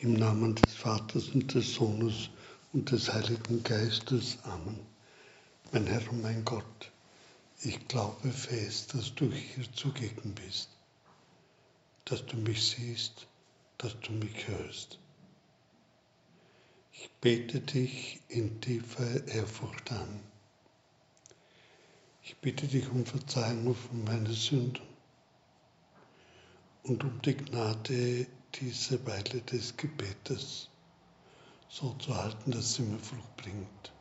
Im Namen des Vaters und des Sohnes und des Heiligen Geistes. Amen. Mein Herr und mein Gott, ich glaube fest, dass du hier zugegen bist, dass du mich siehst, dass du mich hörst. Ich bete dich in tiefer Ehrfurcht an. Ich bitte dich um Verzeihung von meinen Sünden und um die Gnade, diese Weile des Gebetes so zu halten, dass sie mir Frucht bringt.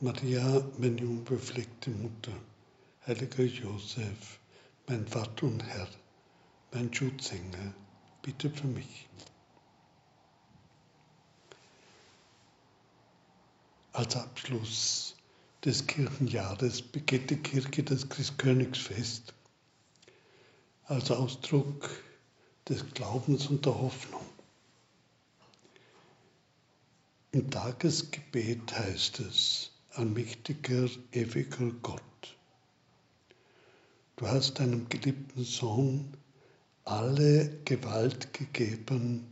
Maria, meine unbefleckte Mutter, heiliger Josef, mein Vater und Herr, mein Schutzengel, bitte für mich. Als Abschluss des Kirchenjahres begeht die Kirche das Christkönigsfest als Ausdruck des Glaubens und der Hoffnung. Im Tagesgebet heißt es, allmächtiger, ewiger Gott, du hast deinem geliebten Sohn alle Gewalt gegeben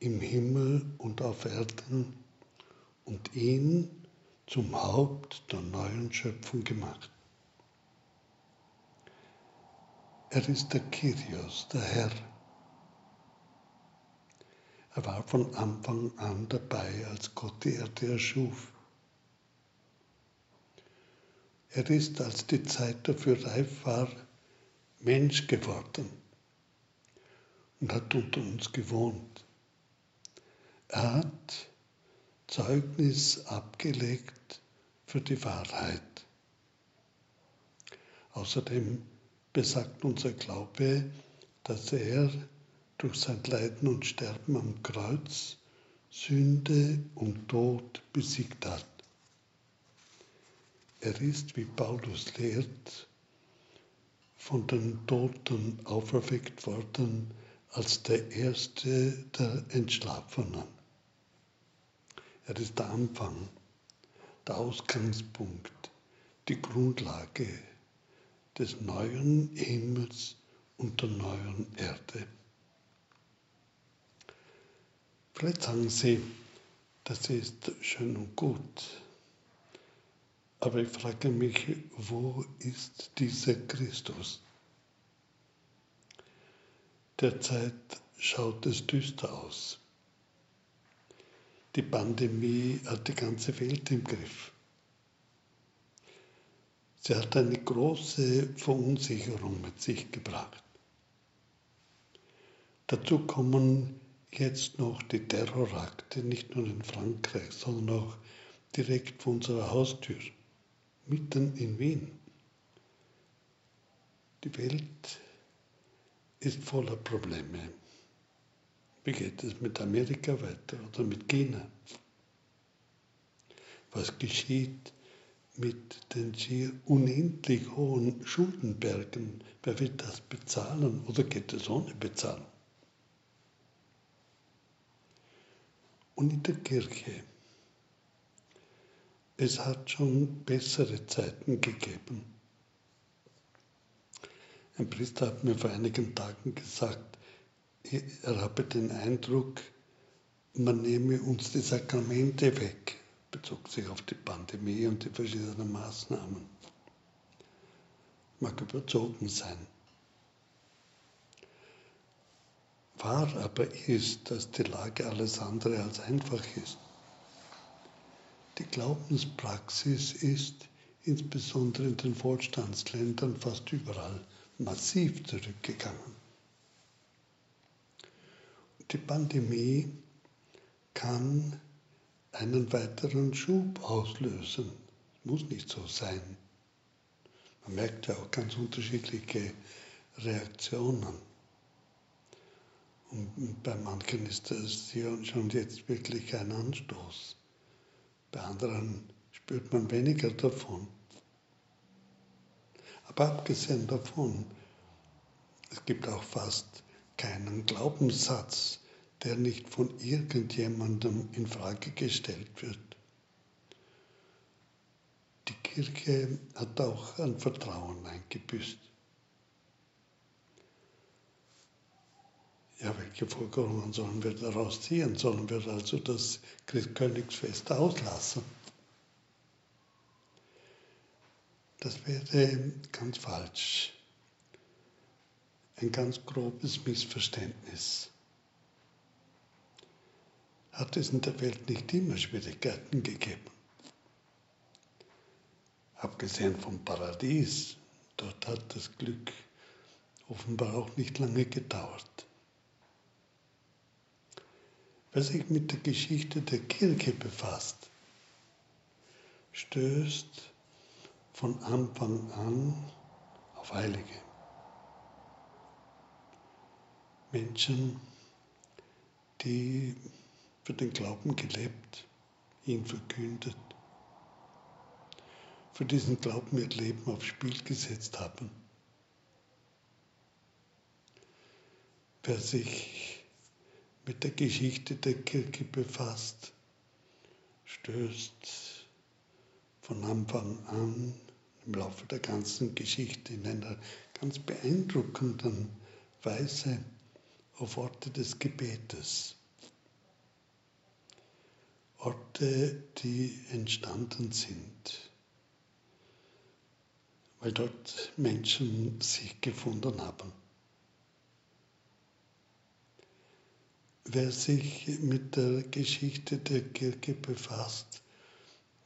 im Himmel und auf Erden und ihn zum Haupt der neuen Schöpfung gemacht. Er ist der Kyrios, der Herr, er war von Anfang an dabei, als Gott die Erde erschuf. Er ist, als die Zeit dafür reif war, Mensch geworden und hat unter uns gewohnt. Er hat Zeugnis abgelegt für die Wahrheit. Außerdem besagt unser Glaube, dass er durch sein Leiden und Sterben am Kreuz Sünde und Tod besiegt hat. Er ist, wie Paulus lehrt, von den Toten auferweckt worden als der Erste der Entschlafenen. Er ist der Anfang, der Ausgangspunkt, die Grundlage des neuen Himmels und der neuen Erde. Vielleicht sagen Sie, das ist schön und gut. Aber ich frage mich, wo ist dieser Christus? Derzeit schaut es düster aus. Die Pandemie hat die ganze Welt im Griff. Sie hat eine große Verunsicherung mit sich gebracht. Dazu kommen jetzt noch die Terrorakte, nicht nur in Frankreich, sondern auch direkt vor unserer Haustür, mitten in Wien. Die Welt ist voller Probleme. Wie geht es mit Amerika weiter oder mit China? Was geschieht mit den schier unendlich hohen Schuldenbergen? Wer wird das bezahlen oder geht es ohne Bezahlung? Und in der Kirche. Es hat schon bessere Zeiten gegeben. Ein Priester hat mir vor einigen Tagen gesagt, er habe den Eindruck, man nehme uns die Sakramente weg, bezog sich auf die Pandemie und die verschiedenen Maßnahmen. Mag überzogen sein. Wahr aber ist, dass die Lage alles andere als einfach ist. Die Glaubenspraxis ist insbesondere in den Wohlstandsländern fast überall massiv zurückgegangen. Die Pandemie kann einen weiteren Schub auslösen. Muss nicht so sein. Man merkt ja auch ganz unterschiedliche Reaktionen. Und bei manchen ist das hier schon jetzt wirklich ein Anstoß. Bei anderen spürt man weniger davon. Aber abgesehen davon, es gibt auch fast keinen Glaubenssatz, der nicht von irgendjemandem in Frage gestellt wird. Die Kirche hat auch an Vertrauen eingebüßt. Ja, welche Folgerungen sollen wir daraus ziehen? Sollen wir also das Christkönigsfest auslassen? Das wäre ganz falsch. Ein ganz grobes Missverständnis. Hat es in der Welt nicht immer Schwierigkeiten gegeben? Abgesehen vom Paradies, dort hat das Glück offenbar auch nicht lange gedauert. Wer sich mit der Geschichte der Kirche befasst, stößt von Anfang an auf Heilige. Menschen, die für den Glauben gelebt, ihn verkündet, für diesen Glauben ihr Leben aufs Spiel gesetzt haben. Wer sich mit der Geschichte der Kirche befasst, stößt von Anfang an im Laufe der ganzen Geschichte in einer ganz beeindruckenden Weise auf Orte des Gebetes. Orte, die entstanden sind, weil dort Menschen sich gefunden haben. Wer sich mit der Geschichte der Kirche befasst,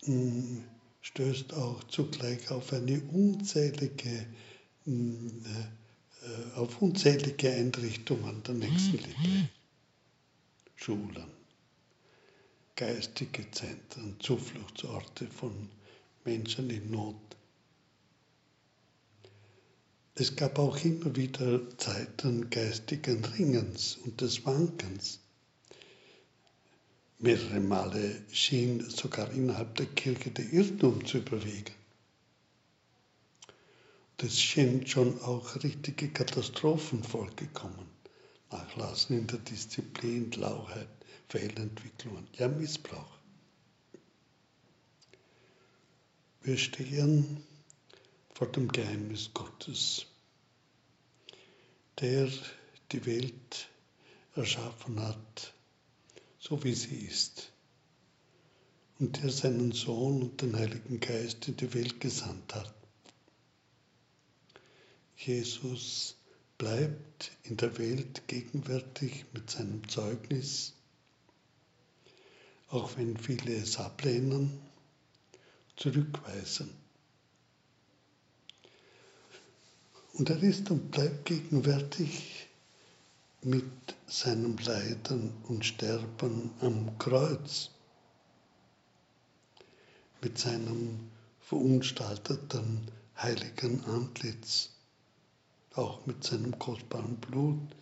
mm, stößt auch zugleich auf eine unzählige, mm, äh, auf unzählige Einrichtungen der Nächstenliebe. Schulen, geistige Zentren, Zufluchtsorte von Menschen in Not. Es gab auch immer wieder Zeiten geistigen Ringens und des Wankens. Mehrere Male schien sogar innerhalb der Kirche der Irrtum zu überwiegen. Es schien schon auch richtige Katastrophen vorgekommen. Nachlassen in der Disziplin, Lauheit, Fehlentwicklungen, ja Missbrauch. Wir stehen vor dem Geheimnis Gottes, der die Welt erschaffen hat, so wie sie ist, und der seinen Sohn und den Heiligen Geist in die Welt gesandt hat. Jesus bleibt in der Welt gegenwärtig mit seinem Zeugnis, auch wenn viele es ablehnen, zurückweisen. Und er ist und bleibt gegenwärtig mit seinem Leiden und Sterben am Kreuz, mit seinem verunstalteten heiligen Antlitz, auch mit seinem kostbaren Blut,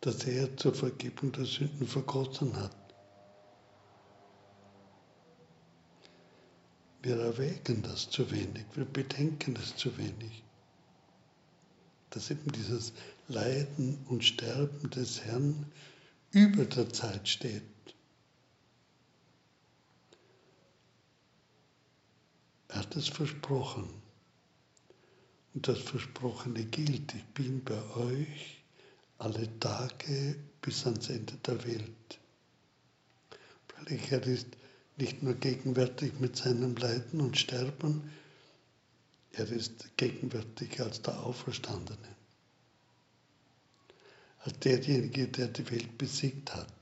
das er zur Vergebung der Sünden vergossen hat. Wir erwägen das zu wenig, wir bedenken es zu wenig dass eben dieses Leiden und Sterben des Herrn über der Zeit steht. Er hat es versprochen. Und das Versprochene gilt. Ich bin bei euch alle Tage bis ans Ende der Welt. Freilich, er ist nicht nur gegenwärtig mit seinem Leiden und Sterben, er ist gegenwärtig als der Auferstandene, als derjenige, der die Welt besiegt hat.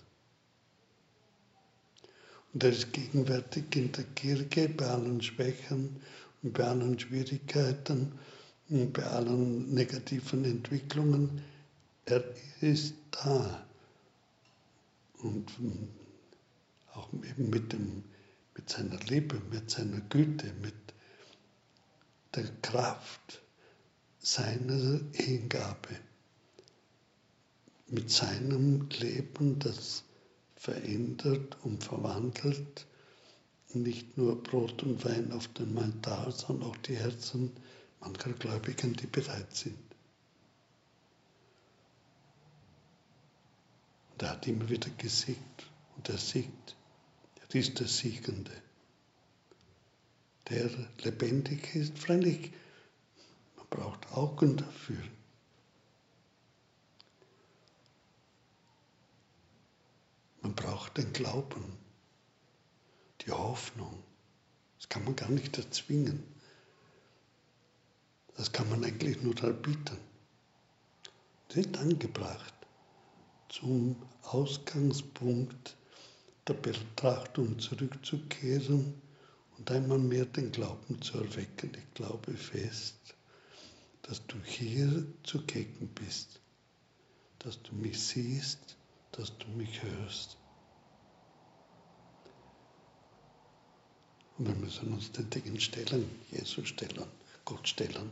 Und er ist gegenwärtig in der Kirche bei allen Schwächen und bei allen Schwierigkeiten und bei allen negativen Entwicklungen. Er ist da. Und auch eben mit, dem, mit seiner Liebe, mit seiner Güte, mit der Kraft seiner Hingabe, mit seinem Leben, das verändert und verwandelt nicht nur Brot und Wein auf dem Altar, sondern auch die Herzen mancher Gläubigen, die bereit sind. Und er hat immer wieder gesiegt und er siegt. Er ist der Siegende der lebendig ist. Freilich, man braucht Augen dafür. Man braucht den Glauben, die Hoffnung. Das kann man gar nicht erzwingen. Das kann man eigentlich nur erbieten. Ist angebracht zum Ausgangspunkt der Betrachtung zurückzukehren und einmal mehr den Glauben zu erwecken. Ich glaube fest, dass du hier zugegen bist, dass du mich siehst, dass du mich hörst. Und wir müssen uns den Dingen stellen, Jesus stellen, Gott stellen.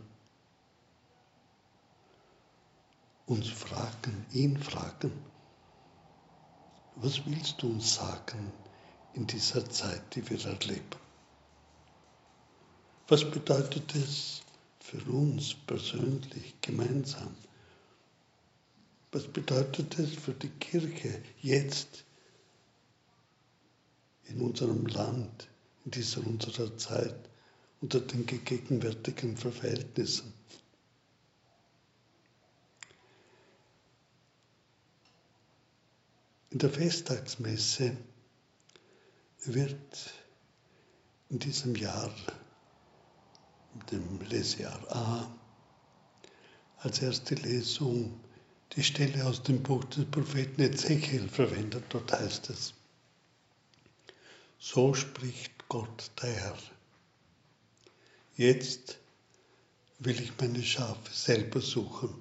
Uns fragen, ihn fragen, was willst du uns sagen in dieser Zeit, die wir erleben? Was bedeutet es für uns persönlich, gemeinsam? Was bedeutet es für die Kirche jetzt in unserem Land, in dieser unserer Zeit, unter den gegenwärtigen Verhältnissen? In der Festtagsmesse wird in diesem Jahr, dem Lesjahr A, als erste Lesung die Stelle aus dem Buch des Propheten Ezechiel verwendet. Dort heißt es, so spricht Gott der Herr. Jetzt will ich meine Schafe selber suchen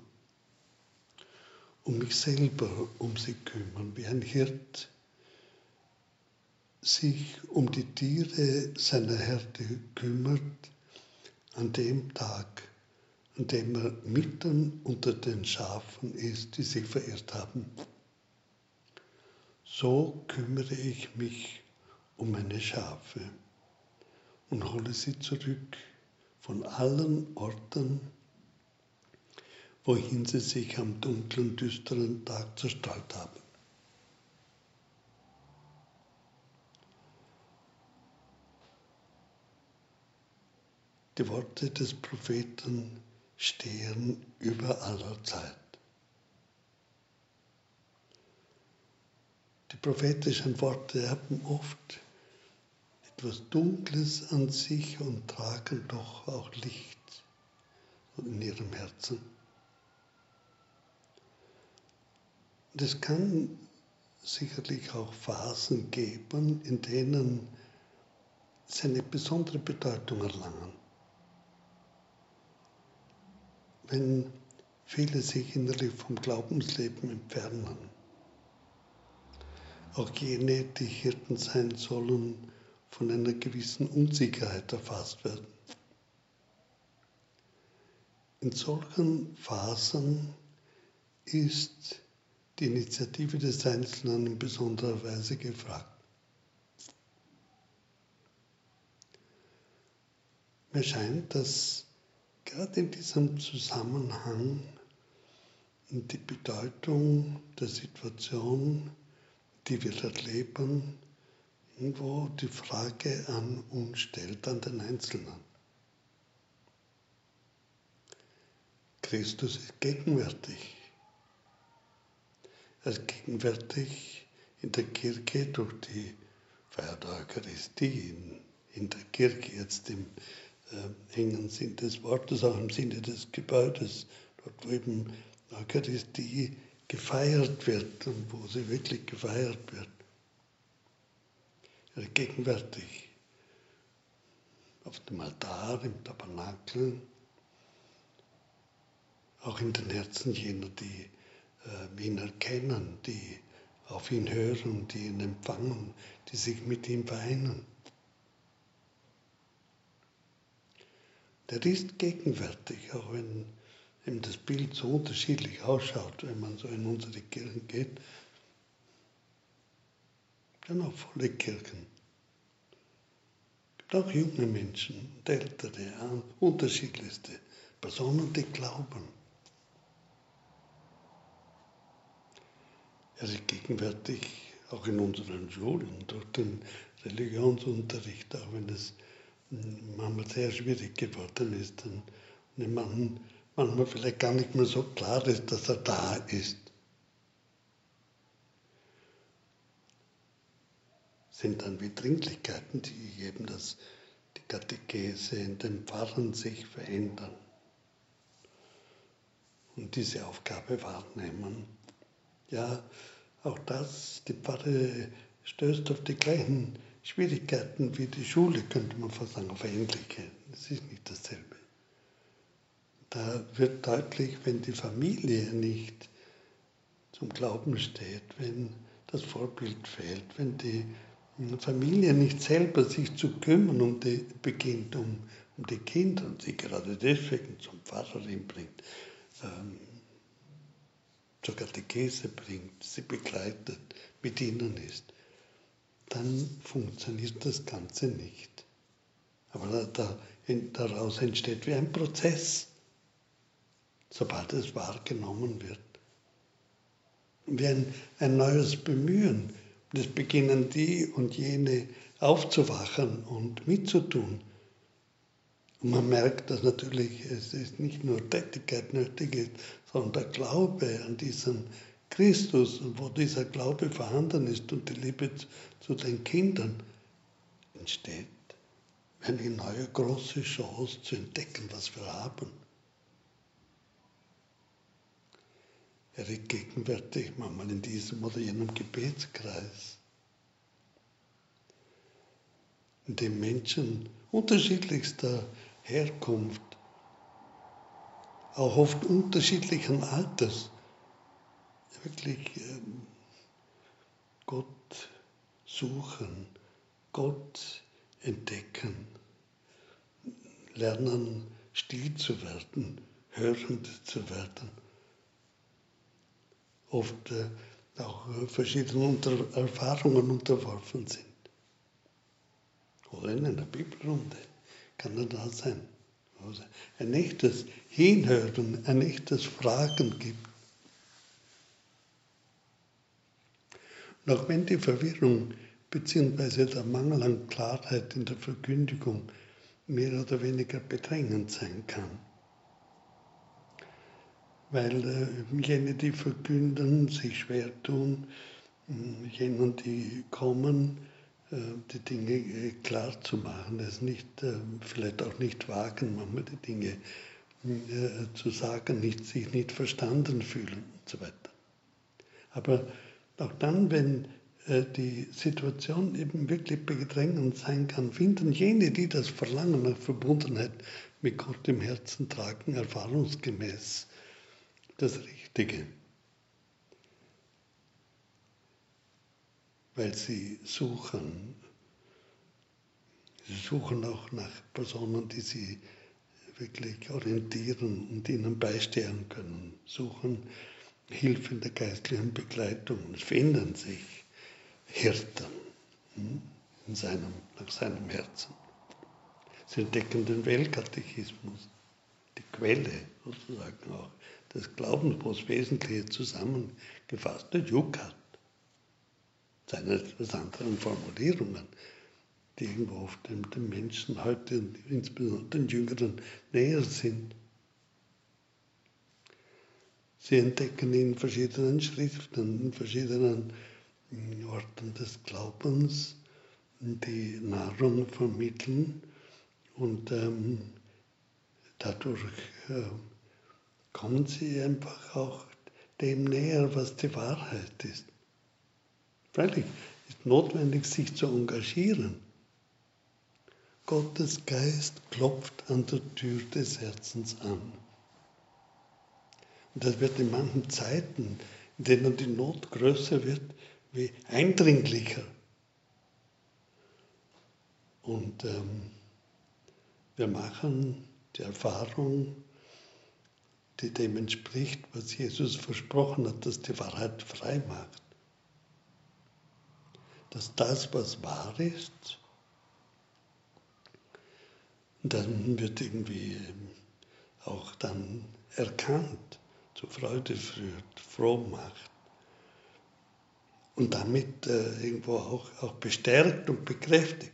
und mich selber um sie kümmern, wie ein Hirt sich um die Tiere seiner Herde kümmert an dem Tag, an dem er mitten unter den Schafen ist, die sich verirrt haben. So kümmere ich mich um meine Schafe und hole sie zurück von allen Orten, wohin sie sich am dunklen, düsteren Tag zerstreut haben. Die Worte des Propheten stehen über aller Zeit. Die prophetischen Worte haben oft etwas Dunkles an sich und tragen doch auch Licht in ihrem Herzen. Und es kann sicherlich auch Phasen geben, in denen sie eine besondere Bedeutung erlangen. Wenn viele sich innerlich vom Glaubensleben entfernen, auch jene, die Hirten sein sollen, von einer gewissen Unsicherheit erfasst werden. In solchen Phasen ist die Initiative des Einzelnen in besonderer Weise gefragt. Mir scheint, dass gerade in diesem Zusammenhang die Bedeutung der Situation, die wir erleben, irgendwo die Frage an uns stellt, an den Einzelnen. Christus ist gegenwärtig. Er ist gegenwärtig in der Kirche durch die Feier der Eucharistie, in, in der Kirche jetzt im äh, engen Sinn des Wortes, auch im Sinne des Gebäudes, dort wo eben Eucharistie gefeiert wird und wo sie wirklich gefeiert wird. Ist gegenwärtig auf dem Altar, im Tabernakel, auch in den Herzen jener, die äh, ihn erkennen, die auf ihn hören, die ihn empfangen, die sich mit ihm vereinen. Der ist gegenwärtig, auch wenn eben das Bild so unterschiedlich ausschaut, wenn man so in unsere Kirchen geht. Dann auch volle Kirchen. Es gibt auch junge Menschen ältere, unterschiedlichste Personen, die glauben. Er ist gegenwärtig auch in unseren Schulen durch den Religionsunterricht, auch wenn es manchmal sehr schwierig geworden ist und man, manchmal vielleicht gar nicht mehr so klar ist, dass er da ist. sind dann wie Dringlichkeiten, die eben das, die Katechese in den Pfarren sich verändern und diese Aufgabe wahrnehmen. Ja, auch das, die Pfarre stößt auf die gleichen Schwierigkeiten wie die Schule, könnte man fast sagen, auf ähnliche. Es ist nicht dasselbe. Da wird deutlich, wenn die Familie nicht zum Glauben steht, wenn das Vorbild fehlt, wenn die Familie nicht selber sich zu kümmern um die, beginnt, um, um die Kinder und sie gerade deswegen zum Pfarrerin bringt, ähm, zur Katechese bringt, sie begleitet, mit ihnen ist, dann funktioniert das Ganze nicht. Aber da, daraus entsteht wie ein Prozess, sobald es wahrgenommen wird. Wie ein, ein neues Bemühen. Es beginnen die und jene aufzuwachen und mitzutun. Und man merkt, dass natürlich es ist nicht nur Tätigkeit nötig ist, sondern der Glaube an diesen Christus und wo dieser Glaube vorhanden ist und die Liebe zu den Kindern entsteht, eine neue große Chance zu entdecken, was wir haben. Er ist gegenwärtig manchmal in diesem oder jenem Gebetskreis, in dem Menschen unterschiedlichster Herkunft, auch oft unterschiedlichen Alters, wirklich ähm, Gott suchen, Gott entdecken, lernen, still zu werden, hörend zu werden. Oft äh, auch verschiedenen Erfahrungen unterworfen sind. Oder in einer Bibelrunde kann er da sein. Ein echtes Hinhören, ein echtes Fragen gibt. Und auch wenn die Verwirrung bzw. der Mangel an Klarheit in der Verkündigung mehr oder weniger bedrängend sein kann, weil äh, jene, die verkünden, sich schwer tun, äh, jenen, die kommen, äh, die Dinge klar zu machen, es nicht, vielleicht auch nicht wagen, manchmal die Dinge zu sagen, nicht, sich nicht verstanden fühlen und so weiter. Aber auch dann, wenn die Situation eben wirklich bedrängend sein kann, finden jene, die das Verlangen nach Verbundenheit mit Gott im Herzen tragen, erfahrungsgemäß das Richtige. weil sie suchen. Sie suchen auch nach Personen, die sie wirklich orientieren und ihnen beistehen können, suchen Hilfe in der geistlichen Begleitung und finden sich Hirten hm, in seinem, nach seinem Herzen. Sie entdecken den Weltkatechismus, die Quelle sozusagen auch des Glaubens, wo das Wesentliche zusammengefasst wird, Jukat seine anderen Formulierungen, die irgendwo oft dem, dem Menschen heute, insbesondere den Jüngeren, näher sind. Sie entdecken in verschiedenen Schriften, in verschiedenen hm, Orten des Glaubens die Nahrung vermitteln und ähm, dadurch äh, kommen sie einfach auch dem näher, was die Wahrheit ist. Freilich ist notwendig, sich zu engagieren. Gottes Geist klopft an der Tür des Herzens an. Und das wird in manchen Zeiten, in denen die Not größer wird, wie eindringlicher. Und ähm, wir machen die Erfahrung, die dem entspricht, was Jesus versprochen hat, dass die Wahrheit frei macht dass das, was wahr ist, dann wird irgendwie auch dann erkannt, zur Freude führt, froh macht und damit äh, irgendwo auch, auch bestärkt und bekräftigt.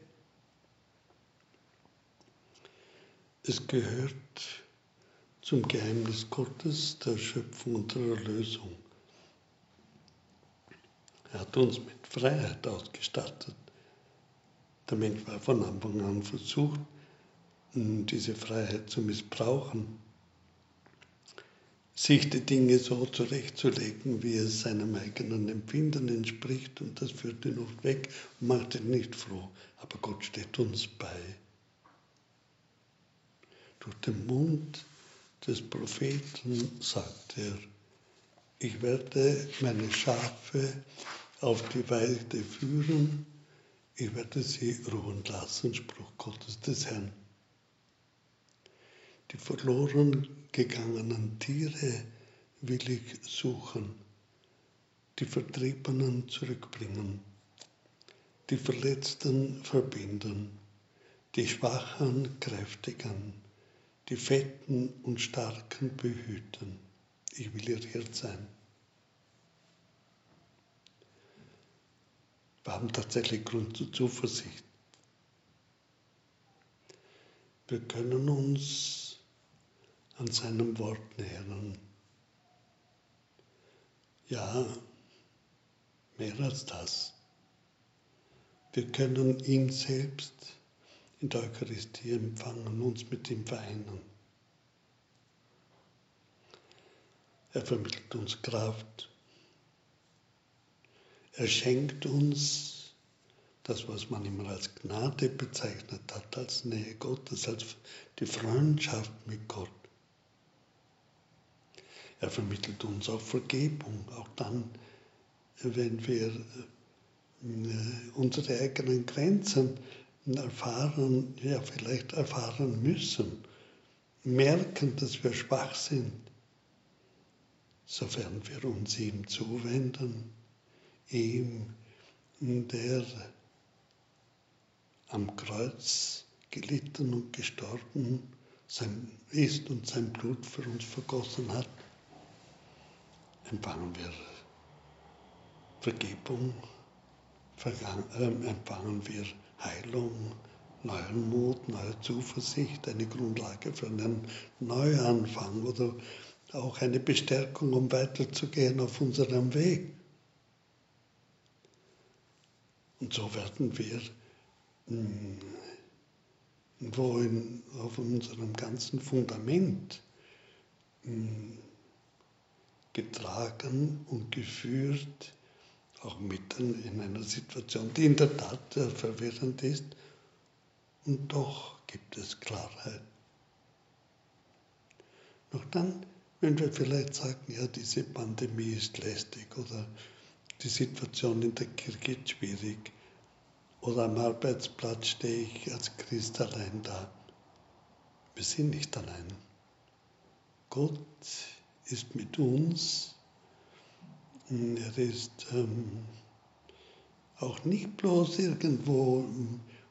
Es gehört zum Geheimnis Gottes, der Schöpfung und der Erlösung. Er hat uns mit Freiheit ausgestattet, Der Mensch war von Anfang an versucht, diese Freiheit zu missbrauchen, sich die Dinge so zurechtzulegen, wie es seinem eigenen Empfinden entspricht, und das führt ihn oft weg und macht ihn nicht froh. Aber Gott steht uns bei. Durch den Mund des Propheten sagt er, ich werde meine Schafe auf die Weide führen, ich werde sie ruhen lassen, Spruch Gottes des Herrn. Die verloren gegangenen Tiere will ich suchen, die Vertriebenen zurückbringen, die Verletzten verbinden, die Schwachen kräftigen, die Fetten und Starken behüten. Ich will ihr Hirt sein. Wir haben tatsächlich Grund zur Zuversicht. Wir können uns an seinem Wort nähern. Ja, mehr als das. Wir können ihn selbst in der Eucharistie empfangen, uns mit ihm vereinen. Er vermittelt uns Kraft. Er schenkt uns das, was man immer als Gnade bezeichnet hat, als Nähe Gottes, als die Freundschaft mit Gott. Er vermittelt uns auch Vergebung, auch dann, wenn wir äh, unsere eigenen Grenzen erfahren, ja vielleicht erfahren müssen, merken, dass wir schwach sind, sofern wir uns ihm zuwenden, ihm, der am Kreuz gelitten und gestorben ist und sein Blut für uns vergossen hat, empfangen wir Vergebung, äh, empfangen wir Heilung, neuen Mut, neue Zuversicht, eine Grundlage für einen Neuanfang oder auch eine Bestärkung, um weiterzugehen auf unserem Weg. Und so werden wir hm, wo auf unserem ganzen Fundament hm, getragen und geführt auch mitten in einer Situation, die in der Tat verwirrend ist. Und doch gibt es Klarheit. Noch dann, wenn wir vielleicht sagen, ja, diese Pandemie ist lästig oder die Situation in der Kirche ist schwierig oder am Arbeitsplatz stehe ich als Christ allein da. Wir sind nicht allein. Gott ist mit uns er ist ähm, auch nicht bloß irgendwo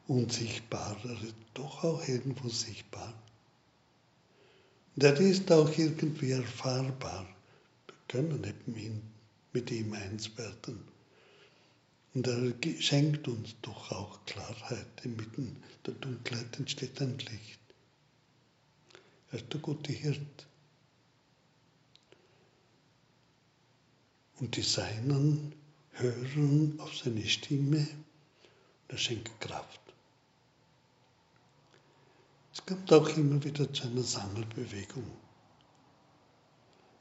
unsichtbar, er ist doch auch irgendwo sichtbar. Und er ist auch irgendwie erfahrbar. Wir können eben mit ihm eins werden. Und er schenkt uns doch auch Klarheit. Inmitten der Dunkelheit entsteht ein Licht. Er ist der gute Hirt. Und die Seinen hören auf seine Stimme und er schenkt Kraft. Es kommt auch immer wieder zu einer Sammelbewegung.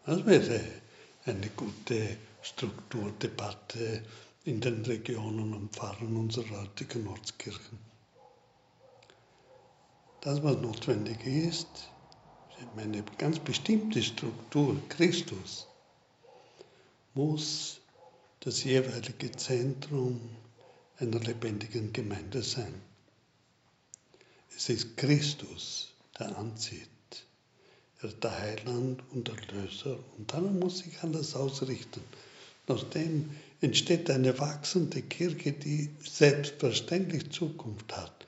Das wäre eine gute Strukturdebatte in den Regionen und Pfarren unserer heutigen Ortskirchen. Das, was notwendig ist, ist eine ganz bestimmte Struktur, Christus muss das jeweilige Zentrum einer lebendigen Gemeinde sein. Es ist Christus, der anzieht. Er ist der Heiland und Erlöser und daran muss sich alles ausrichten. Aus dem entsteht eine wachsende Kirche, die selbstverständlich Zukunft hat,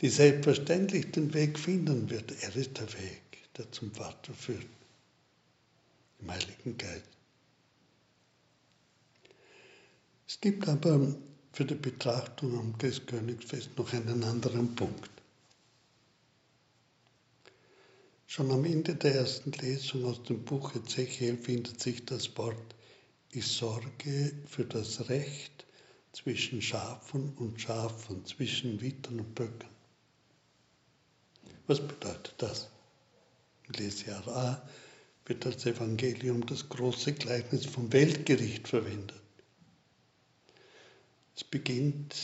die selbstverständlich den Weg finden wird. Er ist der Weg, der zum Vater führt, im Heiligen Geist. Es gibt aber für die Betrachtung am Christkönigsfest noch einen anderen Punkt. Schon am Ende der ersten Lesung aus dem Buch Ezechiel findet sich das Wort Ich sorge für das Recht zwischen Schafen und Schafen, zwischen Wittern und Böcken. Was bedeutet das? In Lesjahr A wird das Evangelium das große Gleichnis vom Weltgericht verwendet. Es beginnt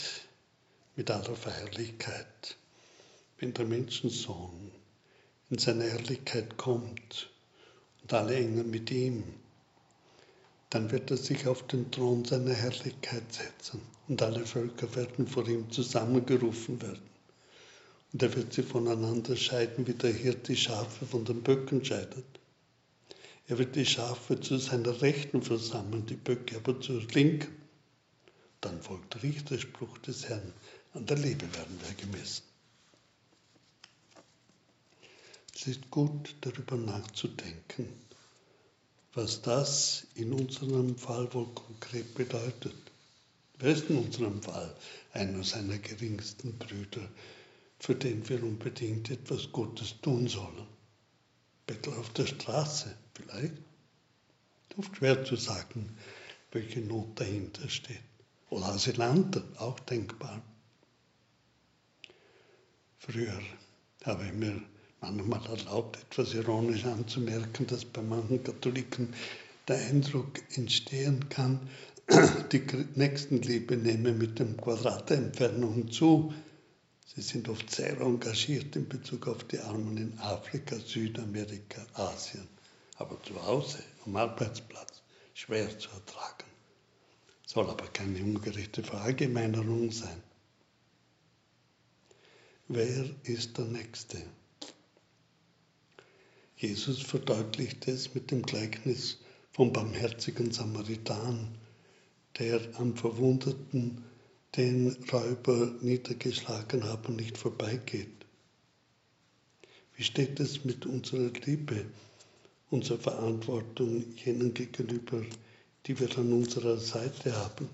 mit aller Feierlichkeit, wenn der Menschensohn in seine Herrlichkeit kommt und alle Engel mit ihm, dann wird er sich auf den Thron seiner Herrlichkeit setzen und alle Völker werden vor ihm zusammengerufen werden. Und er wird sie voneinander scheiden, wie der Hirt die Schafe von den Böcken scheidet. Er wird die Schafe zu seiner Rechten versammeln, die Böcke aber zur Linken. Dann folgt Richterspruch des Herrn. An der Liebe werden wir gemessen. Es ist gut, darüber nachzudenken, was das in unserem Fall wohl konkret bedeutet. Wer ist in unserem Fall einer seiner geringsten Brüder, für den wir unbedingt etwas Gutes tun sollen? Bettler auf der Straße vielleicht? Oft schwer zu sagen, welche Not dahinter steht. Oder Asylanten, auch denkbar. Früher habe ich mir manchmal erlaubt, etwas ironisch anzumerken, dass bei manchen Katholiken der Eindruck entstehen kann, die Nächstenliebe nehme mit dem Quadrat der Entfernung zu. Sie sind oft sehr engagiert in Bezug auf die Armen in Afrika, Südamerika, Asien. Aber zu Hause, am Arbeitsplatz, schwer zu ertragen. Soll aber keine ungerechte Verallgemeinerung sein. Wer ist der Nächste? Jesus verdeutlicht es mit dem Gleichnis vom barmherzigen Samaritan, der am Verwundeten, den Räuber niedergeschlagen haben, nicht vorbeigeht. Wie steht es mit unserer Liebe, unserer Verantwortung jenen gegenüber, die wir an unserer Seite haben.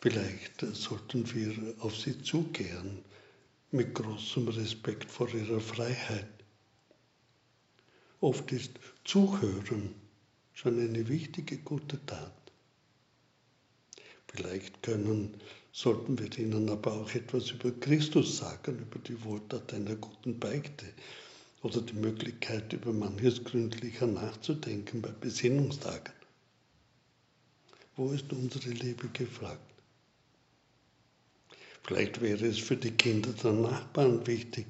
Vielleicht sollten wir auf sie zugehen mit großem Respekt vor ihrer Freiheit. Oft ist Zuhören schon eine wichtige, gute Tat. Vielleicht können, sollten wir ihnen aber auch etwas über Christus sagen, über die Wohltat einer guten Beichte oder die Möglichkeit, über manches gründlicher nachzudenken bei Besinnungstagen. Wo ist unsere Liebe gefragt? Vielleicht wäre es für die Kinder der Nachbarn wichtig,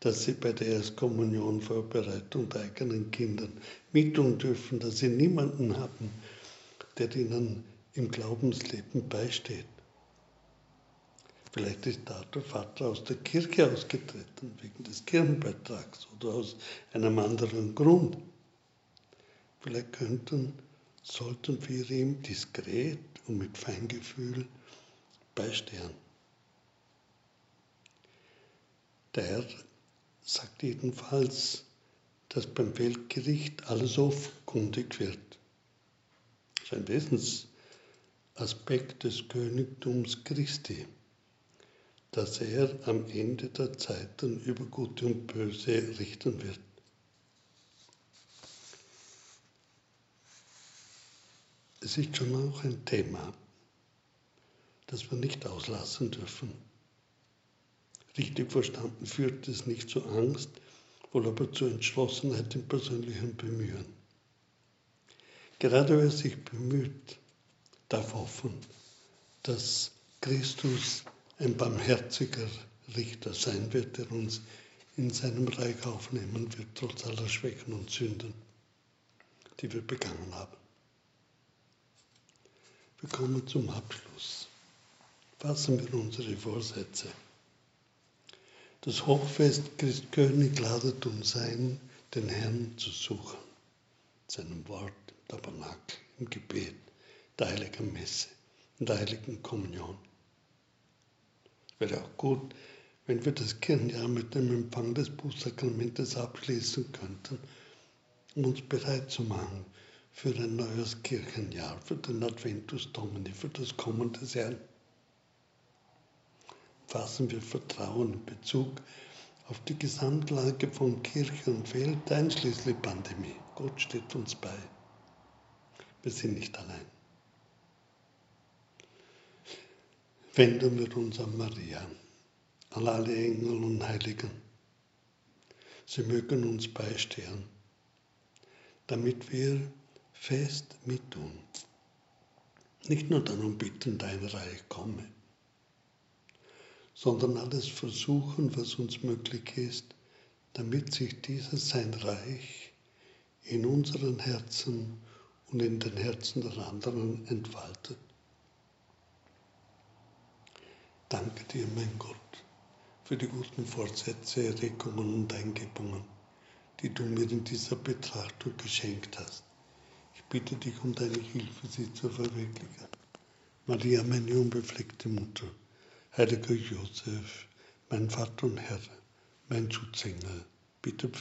dass sie bei der Erstkommunion Vorbereitung der eigenen Kindern mittun dürfen, dass sie niemanden haben, der ihnen im Glaubensleben beisteht. Vielleicht ist da der Vater aus der Kirche ausgetreten, wegen des Kirchenbeitrags oder aus einem anderen Grund. Vielleicht könnten sollten wir ihm diskret und mit Feingefühl beistehen. Der Herr sagt jedenfalls, dass beim Weltgericht alles offenkundig wird. Das ist ein Wesensaspekt des Königtums Christi, dass er am Ende der Zeiten über Gute und Böse richten wird. Es ist schon auch ein Thema, das wir nicht auslassen dürfen. Richtig verstanden führt es nicht zu Angst, wohl aber zu Entschlossenheit im persönlichen Bemühen. Gerade wer sich bemüht, darf hoffen, dass Christus ein barmherziger Richter sein wird, der uns in seinem Reich aufnehmen wird, trotz aller Schwächen und Sünden, die wir begangen haben. Wir kommen zum Abschluss. Fassen wir unsere Vorsätze. Das Hochfest Christkönig ladet uns ein, den Herrn zu suchen. Seinem Wort, im Tabernakel, im Gebet, der heiligen Messe, in der heiligen Kommunion. Es wäre auch gut, wenn wir das Kirchenjahr mit dem Empfang des Bußsakramentes abschließen könnten, um uns bereit zu machen für ein neues Kirchenjahr, für den Adventus Domini, für das kommende Jahr. Fassen wir Vertrauen in Bezug auf die Gesamtlage von Kirche und Welt, einschließlich Pandemie. Gott steht uns bei. Wir sind nicht allein. wenden wir uns an Maria, an alle Engel und Heiligen. Sie mögen uns beistehen, damit wir fest mittun. Nicht nur darum bitten, dein Reich komme, sondern alles versuchen, was uns möglich ist, damit sich dieses sein Reich in unseren Herzen und in den Herzen der anderen entfaltet. Danke dir, mein Gott, für die guten Vorsätze, Erregungen und Eingebungen, die du mir in dieser Betrachtung geschenkt hast. Bitte dich um deine Hilfe, sie zu verwirklichen. Maria, meine unbefleckte Mutter, heiliger Josef, mein Vater und Herr, mein Schutzengel, bitte für